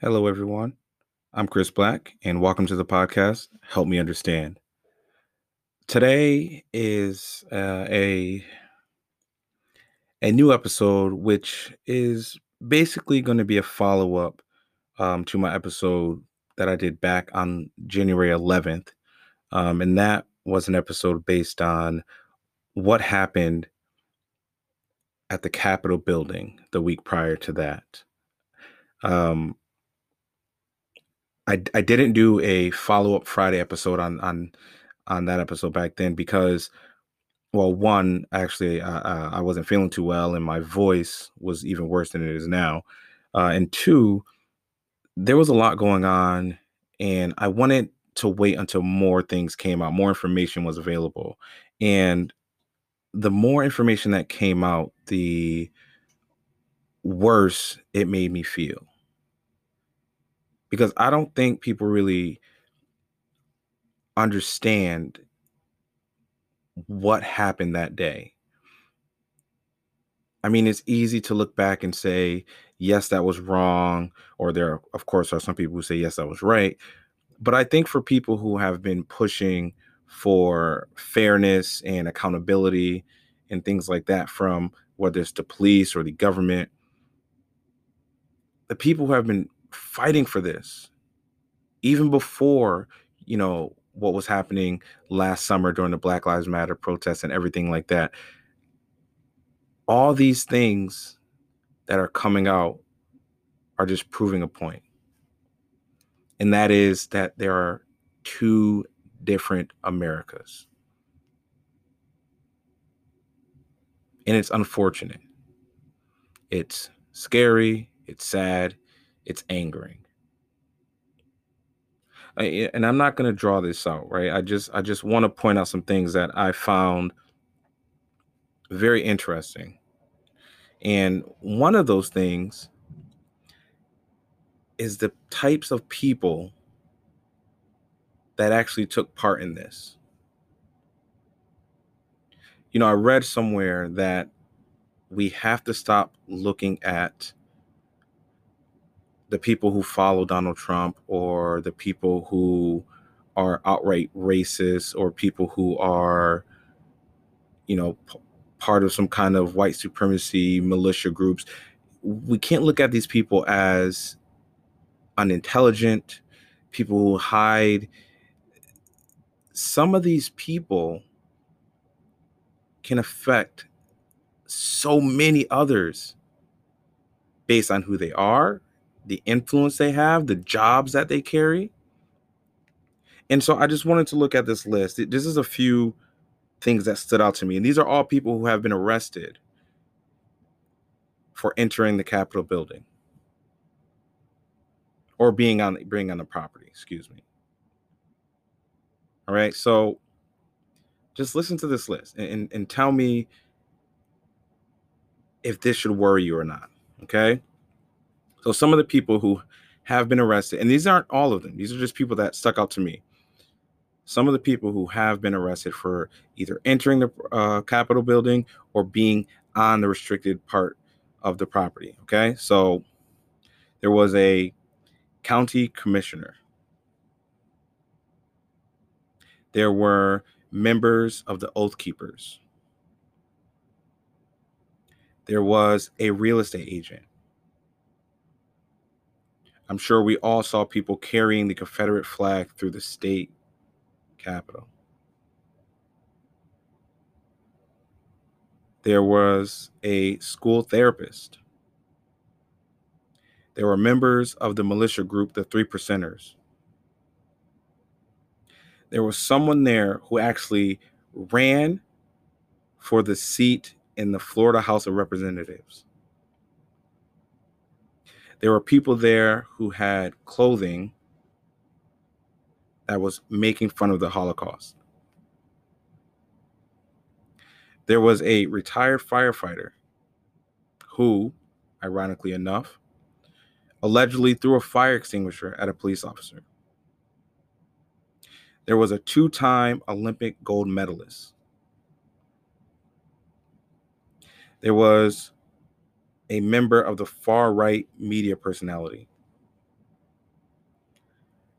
Hello, everyone. I'm Chris Black, and welcome to the podcast, Help Me Understand. Today is uh, a a new episode, which is basically going to be a follow up um, to my episode that I did back on January 11th, um, and that was an episode based on what happened at the Capitol building the week prior to that. Um, I, I didn't do a follow up Friday episode on on on that episode back then because well one actually uh, I wasn't feeling too well and my voice was even worse than it is now uh, and two there was a lot going on and I wanted to wait until more things came out more information was available and the more information that came out the worse it made me feel because I don't think people really understand what happened that day. I mean, it's easy to look back and say, yes, that was wrong. Or there, of course, are some people who say, yes, that was right. But I think for people who have been pushing for fairness and accountability and things like that from whether it's the police or the government, the people who have been fighting for this even before you know what was happening last summer during the black lives matter protests and everything like that all these things that are coming out are just proving a point and that is that there are two different americas. And it's unfortunate. It's scary it's sad it's angering. I, and i'm not going to draw this out right? I just i just want to point out some things that i found very interesting. And one of those things is the types of people that actually took part in this you know i read somewhere that we have to stop looking at the people who follow Donald Trump or the people who are outright racist or people who are, you know, p- part of some kind of white supremacy militia groups. We can't look at these people as unintelligent, people who hide. Some of these people can affect so many others based on who they are, the influence they have, the jobs that they carry. And so I just wanted to look at this list. This is a few things that stood out to me. And these are all people who have been arrested for entering the Capitol building or being on being on the property, excuse me. All right. So just listen to this list and, and, and tell me if this should worry you or not. Okay. So some of the people who have been arrested, and these aren't all of them, these are just people that stuck out to me. Some of the people who have been arrested for either entering the uh, Capitol building or being on the restricted part of the property. Okay. So there was a county commissioner, there were members of the Oath Keepers, there was a real estate agent I'm sure we all saw people carrying the Confederate flag through the state capitol. There was a school therapist. There were members of the militia group, the Three Percenters. There was someone there who actually ran for the seat in the Florida House of Representatives. There were people there who had clothing that was making fun of the Holocaust. There was a retired firefighter who, ironically enough, allegedly threw a fire extinguisher at a police officer. There was a two time Olympic gold medalist. There was a member of the far right media personality.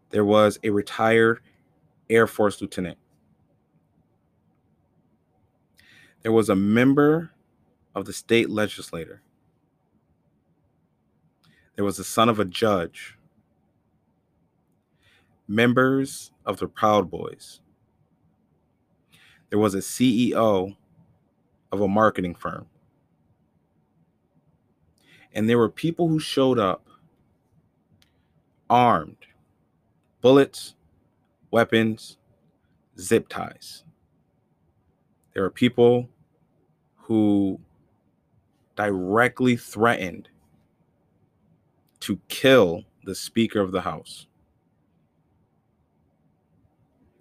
There was a retired Air Force lieutenant. There was a member of the state legislature. There was a son of a judge. Members of the Proud Boys. There was a CEO of a marketing firm. And there were people who showed up armed, bullets, weapons, zip ties. There were people who directly threatened to kill the Speaker of the House.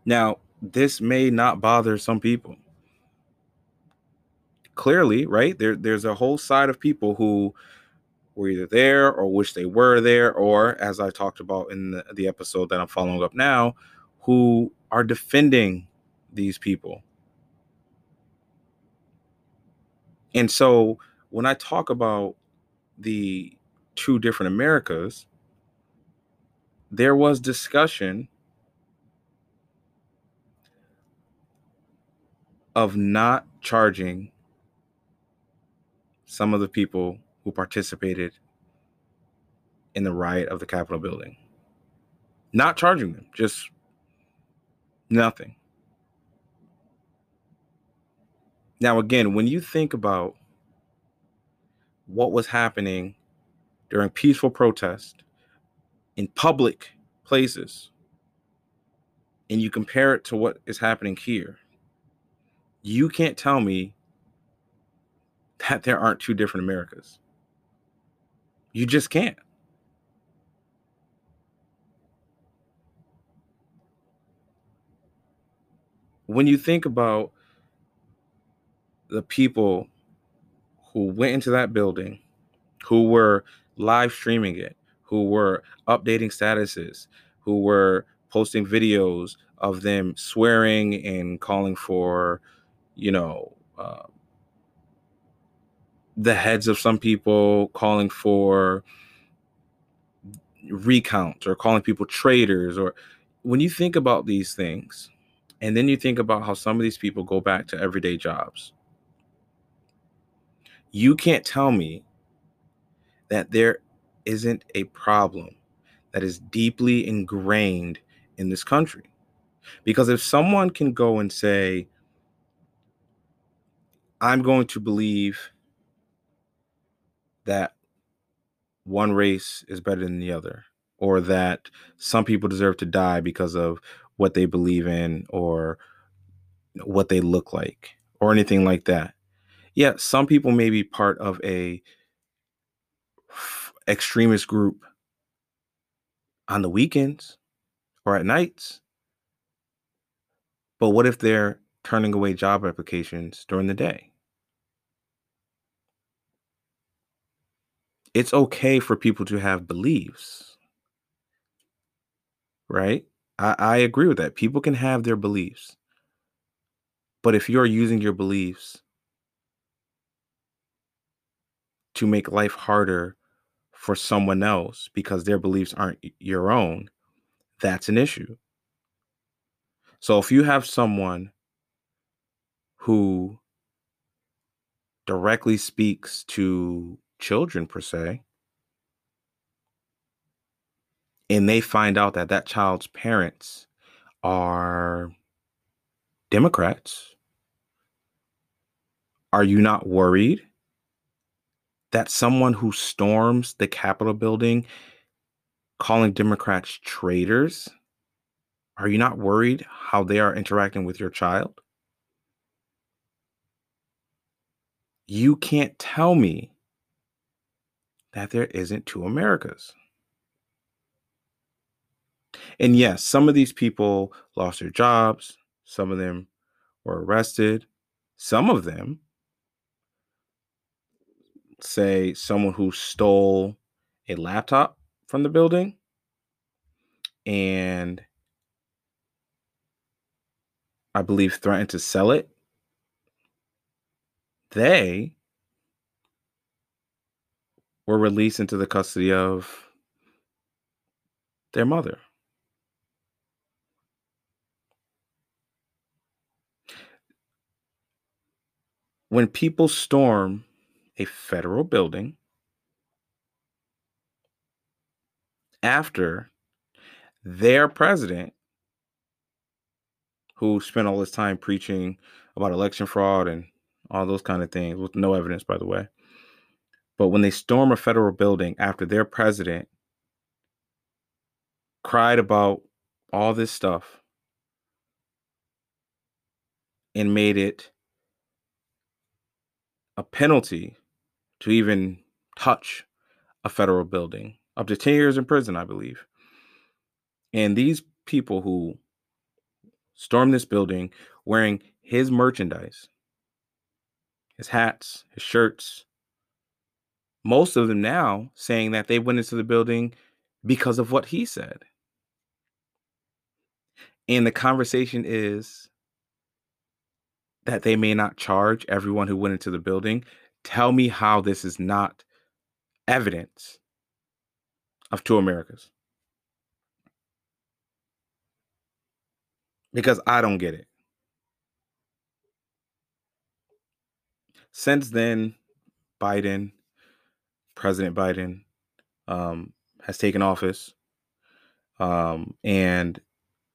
Now, this may not bother some people. Clearly, right? There, there's a whole side of people who were either there or wish they were there, or as I talked about in the, the episode that I'm following up now, who are defending these people. And so when I talk about the two different Americas, there was discussion of not charging some of the people who participated in the riot of the Capitol building. Not charging them, just nothing. Now, again, when you think about what was happening during peaceful protest in public places, and you compare it to what is happening here, you can't tell me that there aren't two different Americas. You just can't. When you think about the people who went into that building, who were live streaming it, who were updating statuses, who were posting videos of them swearing and calling for, you know, uh, the heads of some people calling for recounts or calling people traitors or when you think about these things and then you think about how some of these people go back to everyday jobs you can't tell me that there isn't a problem that is deeply ingrained in this country because if someone can go and say i'm going to believe that one race is better than the other or that some people deserve to die because of what they believe in or what they look like or anything like that. Yeah, some people may be part of a extremist group on the weekends or at nights. But what if they're turning away job applications during the day? it's okay for people to have beliefs right I, I agree with that people can have their beliefs but if you're using your beliefs to make life harder for someone else because their beliefs aren't your own that's an issue. So if you have someone who directly speaks to children per se and they find out that that child's parents are democrats are you not worried that someone who storms the capitol building calling democrats traitors are you not worried how they are interacting with your child you can't tell me that there isn't two Americas. And yes, some of these people lost their jobs, some of them were arrested, some of them say someone who stole a laptop from the building and I believe, threatened to sell it, they were released into the custody of their mother. When people storm a federal building after their president, who spent all this time preaching about election fraud and all those kind of things with no evidence, by the way. But when they storm a federal building after their president cried about all this stuff and made it a penalty to even touch a federal building, up to 10 years in prison, I believe. And these people who stormed this building wearing his merchandise, his hats, his shirts, most of them now saying that they went into the building because of what he said. And the conversation is that they may not charge everyone who went into the building. Tell me how this is not evidence of two Americas. Because I don't get it. Since then, Biden President Biden um, has taken office, um, and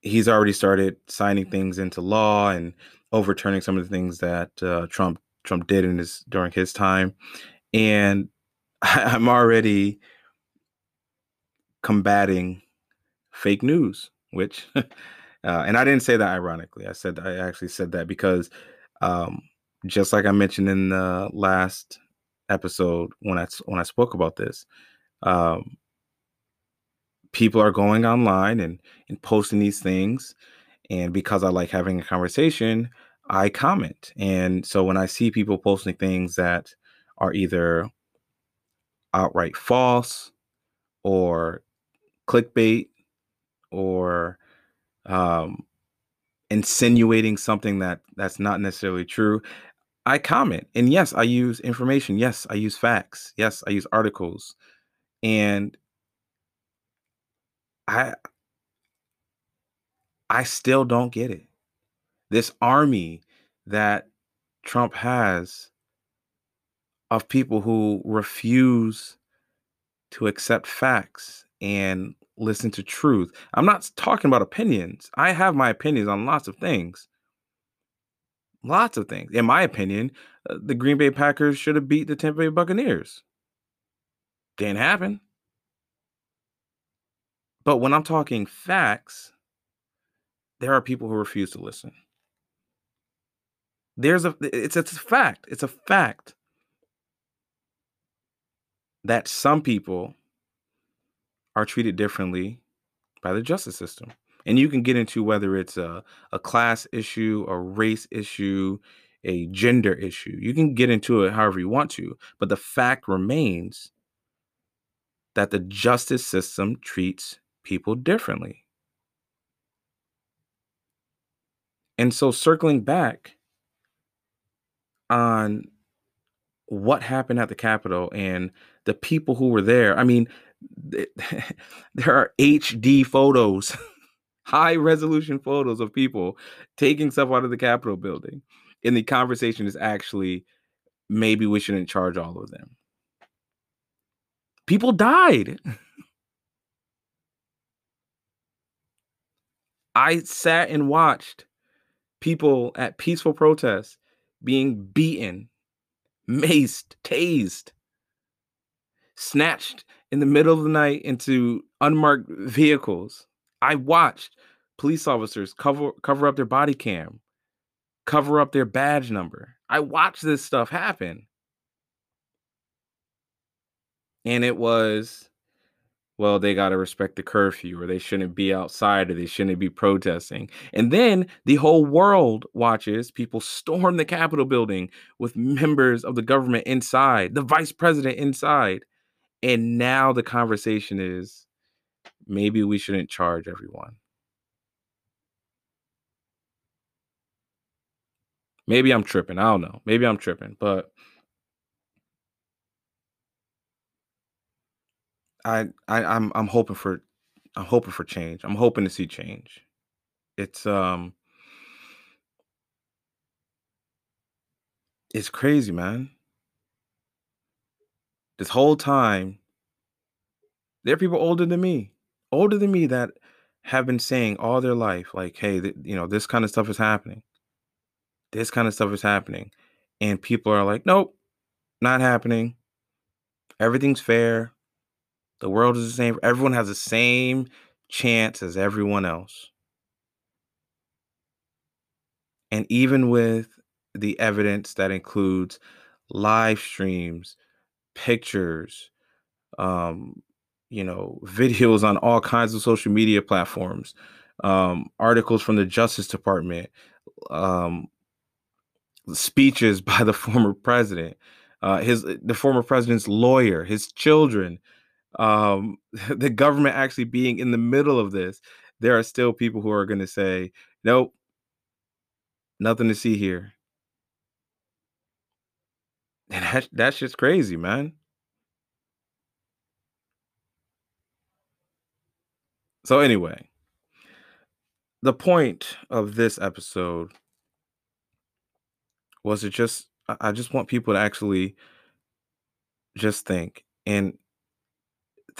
he's already started signing things into law and overturning some of the things that uh, Trump Trump did in his during his time, and I'm already combating fake news, which, uh, and I didn't say that ironically. I said I actually said that because, um, just like I mentioned in the last episode when I when I spoke about this. Um, people are going online and and posting these things, and because I like having a conversation, I comment. And so when I see people posting things that are either outright false or clickbait or um, insinuating something that that's not necessarily true I comment. And yes, I use information. Yes, I use facts. Yes, I use articles. And I I still don't get it. This army that Trump has of people who refuse to accept facts and listen to truth. I'm not talking about opinions. I have my opinions on lots of things. Lots of things. In my opinion, uh, the Green Bay Packers should have beat the Tampa Bay Buccaneers. Didn't happen. But when I'm talking facts, there are people who refuse to listen. There's a it's it's a fact. It's a fact that some people are treated differently by the justice system and you can get into whether it's a, a class issue, a race issue, a gender issue. You can get into it however you want to, but the fact remains that the justice system treats people differently. And so, circling back on what happened at the Capitol and the people who were there, I mean, there are HD photos high resolution photos of people taking stuff out of the Capitol building. And the conversation is actually maybe we shouldn't charge all of them. People died. I sat and watched people at peaceful protests being beaten, maced, tased, snatched in the middle of the night into unmarked vehicles I watched police officers cover cover up their body cam, cover up their badge number. I watched this stuff happen. And it was well, they got to respect the curfew or they shouldn't be outside or they shouldn't be protesting. And then the whole world watches people storm the Capitol building with members of the government inside, the vice president inside. And now the conversation is maybe we shouldn't charge everyone. Maybe I'm tripping. I don't know. Maybe I'm tripping, but I, I I'm I'm hoping for I'm hoping for change. I'm hoping to see change. It's um it's crazy, man. This whole time, there are people older than me, older than me that have been saying all their life, like, hey, th- you know, this kind of stuff is happening. This kind of stuff is happening. And people are like, nope, not happening. Everything's fair. The world is the same. Everyone has the same chance as everyone else. And even with the evidence that includes live streams, pictures, um, you know, videos on all kinds of social media platforms, um, articles from the Justice Department, um, speeches by the former president, uh, his the former president's lawyer, his children, um, the government actually being in the middle of this. There are still people who are going to say, "Nope, nothing to see here." And that, that's just crazy, man. So anyway, the point of this episode was to just I I just want people to actually just think. And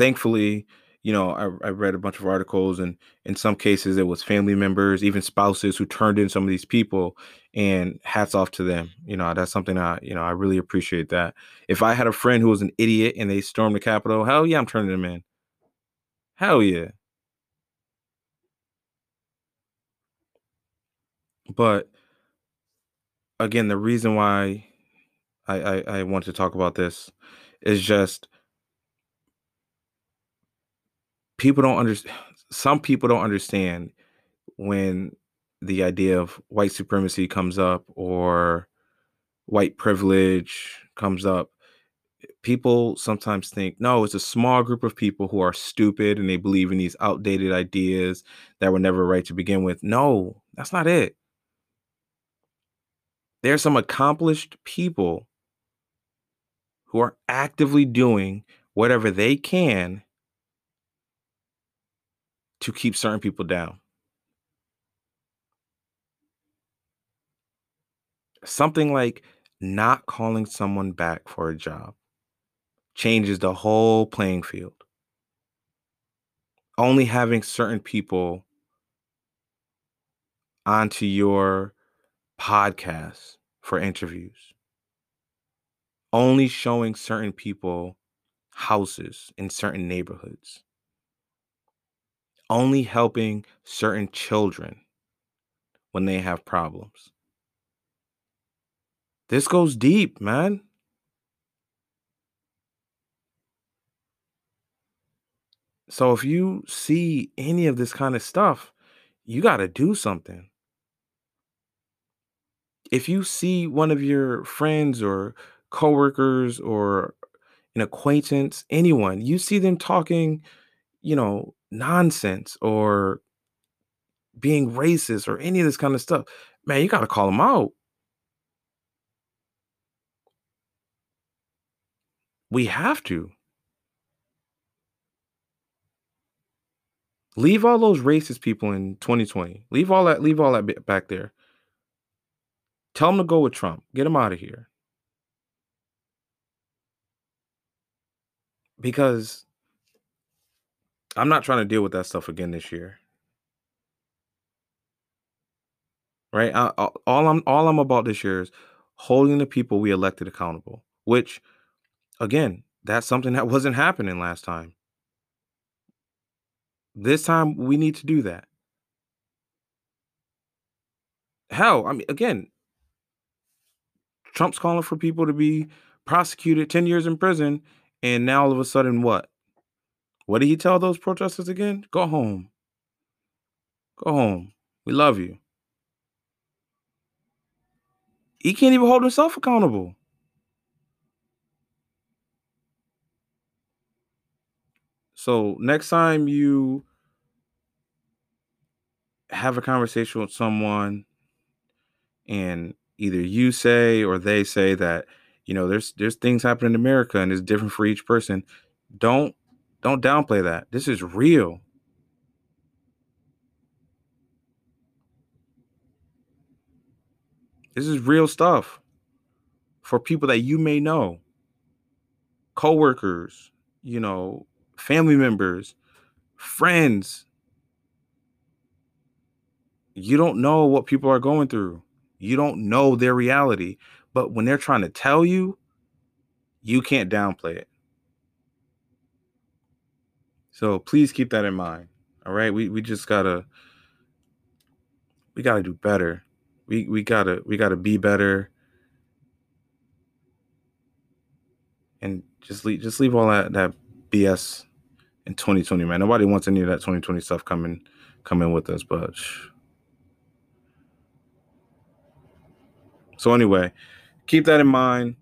thankfully, you know, I, I read a bunch of articles, and in some cases, it was family members, even spouses who turned in some of these people. And hats off to them. You know, that's something I, you know, I really appreciate that. If I had a friend who was an idiot and they stormed the Capitol, hell yeah, I'm turning them in. Hell yeah. But again, the reason why I, I, I want to talk about this is just people don't understand. Some people don't understand when the idea of white supremacy comes up or white privilege comes up. People sometimes think, no, it's a small group of people who are stupid and they believe in these outdated ideas that were never right to begin with. No, that's not it. There are some accomplished people who are actively doing whatever they can to keep certain people down. Something like not calling someone back for a job changes the whole playing field. Only having certain people onto your podcast for interviews. Only showing certain people houses in certain neighborhoods. Only helping certain children when they have problems. This goes deep, man. So if you see any of this kind of stuff, you got to do something. If you see one of your friends or coworkers or an acquaintance, anyone, you see them talking, you know, nonsense or being racist or any of this kind of stuff, man, you got to call them out. We have to. Leave all those racist people in 2020. Leave all that leave all that back there. Tell them to go with Trump. Get them out of here. Because I'm not trying to deal with that stuff again this year. Right? I, I- all I'm all I'm about this year is holding the people we elected accountable, which again, that's something that wasn't happening last time. This time we need to do that. Hell, I mean again, Trump's calling for people to be prosecuted 10 years in prison and now all of a sudden what? What did he tell those protesters again? Go home. Go home. We love you. He can't even hold himself accountable. So next time you have a conversation with someone and either you say or they say that you know there's there's things happening in America and it's different for each person. Don't don't downplay that. This is real. This is real stuff for people that you may know, coworkers, you know, family members, friends. You don't know what people are going through. You don't know their reality. But when they're trying to tell you, you can't downplay it. So please keep that in mind. All right. We we just gotta we gotta do better. We we gotta we gotta be better. And just leave just leave all that that BS in 2020, man. Nobody wants any of that 2020 stuff coming coming with us, but so anyway, keep that in mind.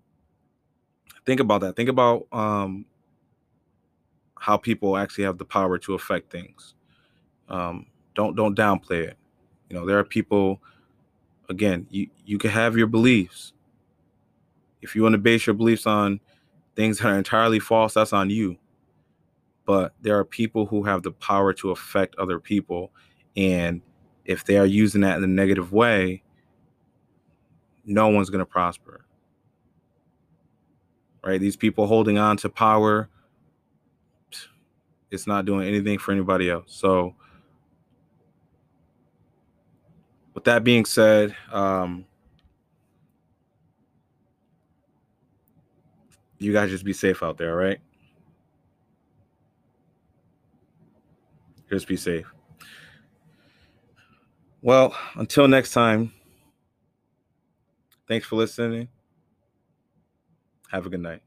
Think about that. Think about um how people actually have the power to affect things. Um, don't don't downplay it. You know, there are people. Again, you you can have your beliefs. If you want to base your beliefs on things that are entirely false, that's on you. But there are people who have the power to affect other people, and if they are using that in a negative way, no one's going to prosper. Right? These people holding on to power it's not doing anything for anybody else. So, with that being said, um, you guys just be safe out there, right? Just be safe. Well, until next time, thanks for listening. Have a good night.